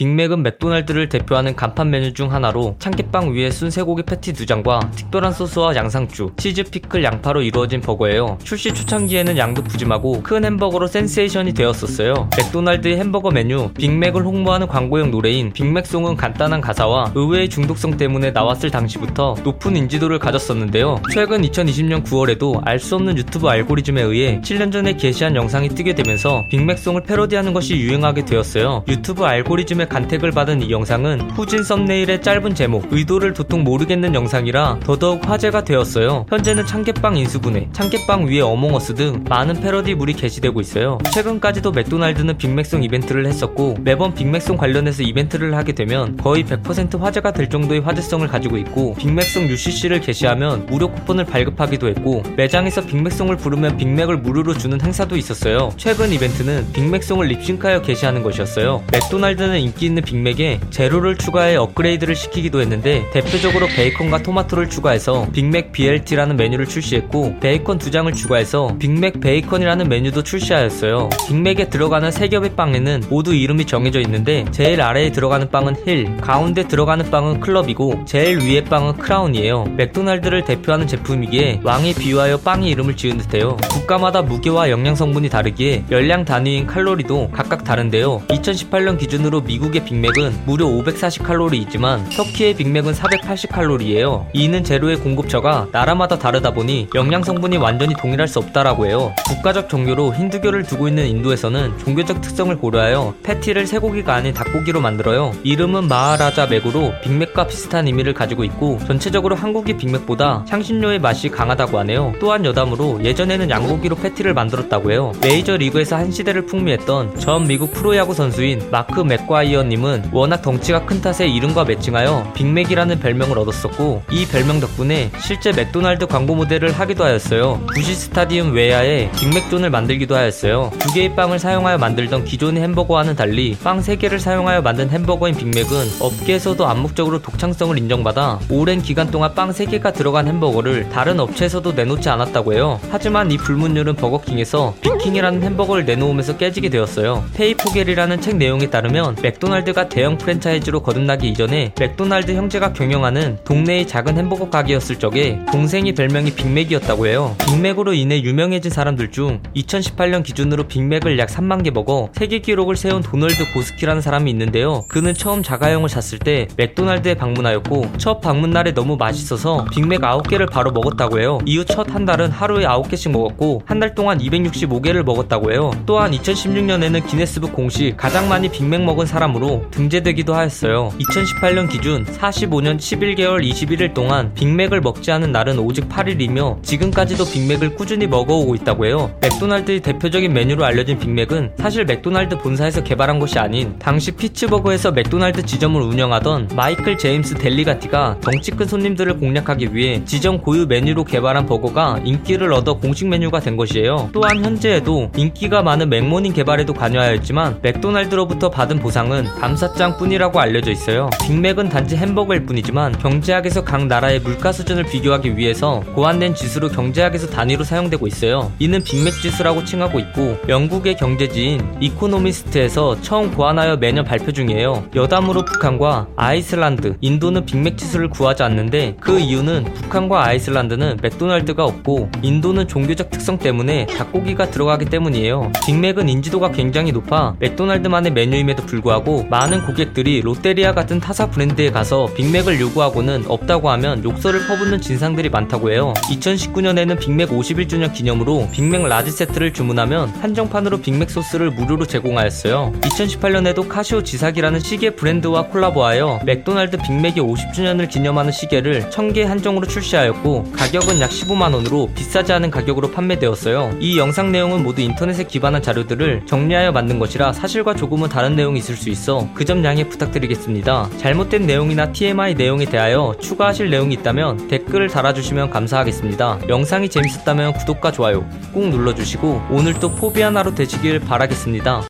빅맥은 맥도날드를 대표하는 간판 메뉴 중 하나로 참깨빵 위에 순 쇠고기 패티 두 장과 특별한 소스와 양상추, 치즈 피클 양파로 이루어진 버거예요. 출시 초창기에는 양도 푸짐하고 큰 햄버거로 센세이션이 되었었어요. 맥도날드의 햄버거 메뉴 빅맥을 홍보하는 광고용 노래인 빅맥송은 간단한 가사와 의외의 중독성 때문에 나왔을 당시부터 높은 인지도를 가졌었는데요. 최근 2020년 9월에도 알 수 없는 유튜브 알고리즘에 의해 7년 전에 게시한 영상이 뜨게 되면서 빅맥송을 패러디하는 것이 유행하게 되었어요. 유튜브 알고리즘의 간택을 받은 이 영상은 후진 thumbnail의 짧은 제목, 의도를 도통 모르겠는 영상이라 더더욱 화제가 되었어요. 현재는 참깨빵 인수분해, 참깨빵 위에 어몽어스 등 많은 패러디물이 게시되고 있어요. 최근까지도 맥도날드는 빅맥송 이벤트를 했었고 매번 빅맥송 관련해서 이벤트를 하게 되면 거의 100% 화제가 될 정도의 화제성을 가지고 있고 빅맥송 UCC를 게시하면 무료 쿠폰을 발급하기도 했고 매장에서 빅맥송을 부르면 빅맥을 무료로 주는 행사도 있었어요. 최근 이벤트는 빅맥송을 립싱크하여 게시하는 것이었어요. 맥도날드는 인기 있는 빅맥에 재료를 추가해 업그레이드를 시키기도 했는데 대표적으로 베이컨과 토마토를 추가해서 빅맥 BLT라는 메뉴를 출시했고 베이컨 두 장을 추가해서 빅맥 베이컨이라는 메뉴도 출시하였어요. 빅맥에 들어가는 세 겹의 빵에는 모두 이름이 정해져 있는데 제일 아래에 들어가는 빵은 힐, 가운데 들어가는 빵은 클럽이고 제일 위의 빵은 크라운이에요. 맥도날드를 대표하는 제품이기에 왕에 비유하여 빵의 이름을 지은 듯해요. 국가마다 무게와 영양 성분이 다르기에 열량 단위인 칼로리도 각각 다른데요. 2018년 기준으로 미국 의 빅맥은 무려 540칼로리이지만 터키의 빅맥은 480칼로리예요. 이는 재료의 공급처가 나라마다 다르다 보니 영양 성분이 완전히 동일할 수 없다라고 해요. 국가적 종교로 힌두교를 두고 있는 인도에서는 종교적 특성을 고려하여 패티를 쇠고기가 아닌 닭고기로 만들어요. 이름은 마하라자 맥으로 빅맥과 비슷한 의미를 가지고 있고 전체적으로 한국의 빅맥보다 향신료의 맛이 강하다고 하네요. 또한 여담으로 예전에는 양고기로 패티를 만들었다고 해요. 메이저 리그에서 한 시대를 풍미했던 전 미국 프로야구 선수인 마크 맥과이어님은 워낙 덩치가 큰 탓에 이름과 매칭하여 빅맥이라는 별명을 얻었었고 이 별명 덕분에 실제 맥도날드 광고 모델을 하기도 하였어요. 부시 스타디움 외야에 빅맥존을 만들기도 하였어요. 두 개의 빵을 사용하여 만들던 기존의 햄버거와는 달리 빵 3개를 사용하여 만든 햄버거인 빅맥은 업계에서도 암묵적으로 독창성을 인정받아 오랜 기간 동안 빵 3개가 들어간 햄버거를 다른 업체에서도 내놓지 않았다고 해요. 하지만 이 불문율은 버거킹에서 빅킹이라는 햄버거를 내놓으면서 깨지게 되었어요. 페이포겔이라는 책 내용에 따르면 맥도날드가 대형 프랜차이즈로 거듭나기 이전에 맥도날드 형제가 경영하는 동네의 작은 햄버거 가게였을 적에 동생이 별명이 빅맥이었다고 해요. 빅맥으로 인해 유명해진 사람들 중 2018년 기준으로 빅맥을 약 3만 개 먹어 세계 기록을 세운 도널드 고스키라는 사람이 있는데요. 그는 처음 자가용을 샀을 때 맥도날드에 방문하였고 첫 방문 날에 너무 맛있어서 빅맥 9개를 바로 먹었다고 해요. 이후 첫 한 달은 하루에 9개씩 먹었고 한 달 동안 265개 를 먹었다고 해요. 또한 2016년에는 기네스북 공식 가장 많이 빅맥 먹은 사람으로 등재되기도 하였어요. 2018년 기준 45년 11개월 21일 동안 빅맥을 먹지 않은 날은 오직 8일이며 지금까지도 빅맥을 꾸준히 먹어오고 있다고 해요. 맥도날드의 대표적인 메뉴로 알려진 빅맥은 사실 맥도날드 본사에서 개발한 것이 아닌 당시 피츠버그에서 맥도날드 지점을 운영하던 마이클 제임스 델리가티가 덩치 큰 손님들을 공략하기 위해 지점 고유 메뉴로 개발한 버거가 인기를 얻어 공식 메뉴가 된 것이에요. 또한 현재 에도 인기가 많은 맥모닝 개발에도 관여하였지만 맥도날드로부터 받은 보상은 감사장 뿐이라고 알려져 있어요. 빅맥은 단지 햄버거일 뿐이지만 경제학에서 각 나라의 물가 수준을 비교하기 위해서 고안된 지수로 경제학에서 단위로 사용되고 있어요. 이는 빅맥 지수라고 칭하고 있고 영국의 경제지인 이코노미스트에서 처음 고안하여 매년 발표 중이에요. 여담으로 북한과 아이슬란드, 인도는 빅맥 지수를 구하지 않는데 그 이유는 북한과 아이슬란드는 맥도날드가 없고 인도는 종교적 특성 때문에 닭고기가 들어가 기 때문이에요. 빅맥은 인지도가 굉장히 높아 맥도날드만의 메뉴임에도 불구하고 많은 고객들이 롯데리아 같은 타사 브랜드에 가서 빅맥을 요구하고는 없다고 하면 욕설을 퍼붓는 진상들이 많다고 해요. 2019년에는 빅맥 51주년 기념으로 빅맥 라지 세트를 주문하면 한정판으로 빅맥 소스를 무료로 제공하였어요. 2018년에도 카시오 G-SHOCK이라는 시계 브랜드와 콜라보하여 맥도날드 빅맥이 50주년을 기념하는 시계를 1000개 한정으로 출시하였고 가격은 약 15만원으로 비싸지 않은 가격으로 판매되었어요. 이 영상 내용은 모두 인터넷에 기반한 자료들을 정리하여 만든 것이라 사실과 조금은 다른 내용이 있을 수 있어 그 점 양해 부탁드리겠습니다. 잘못된 내용이나 TMI 내용에 대하여 추가하실 내용이 있다면 댓글을 달아주시면 감사하겠습니다. 영상이 재밌었다면 구독과 좋아요 꾹 눌러주시고 오늘도 포비아나로 되시길 바라겠습니다.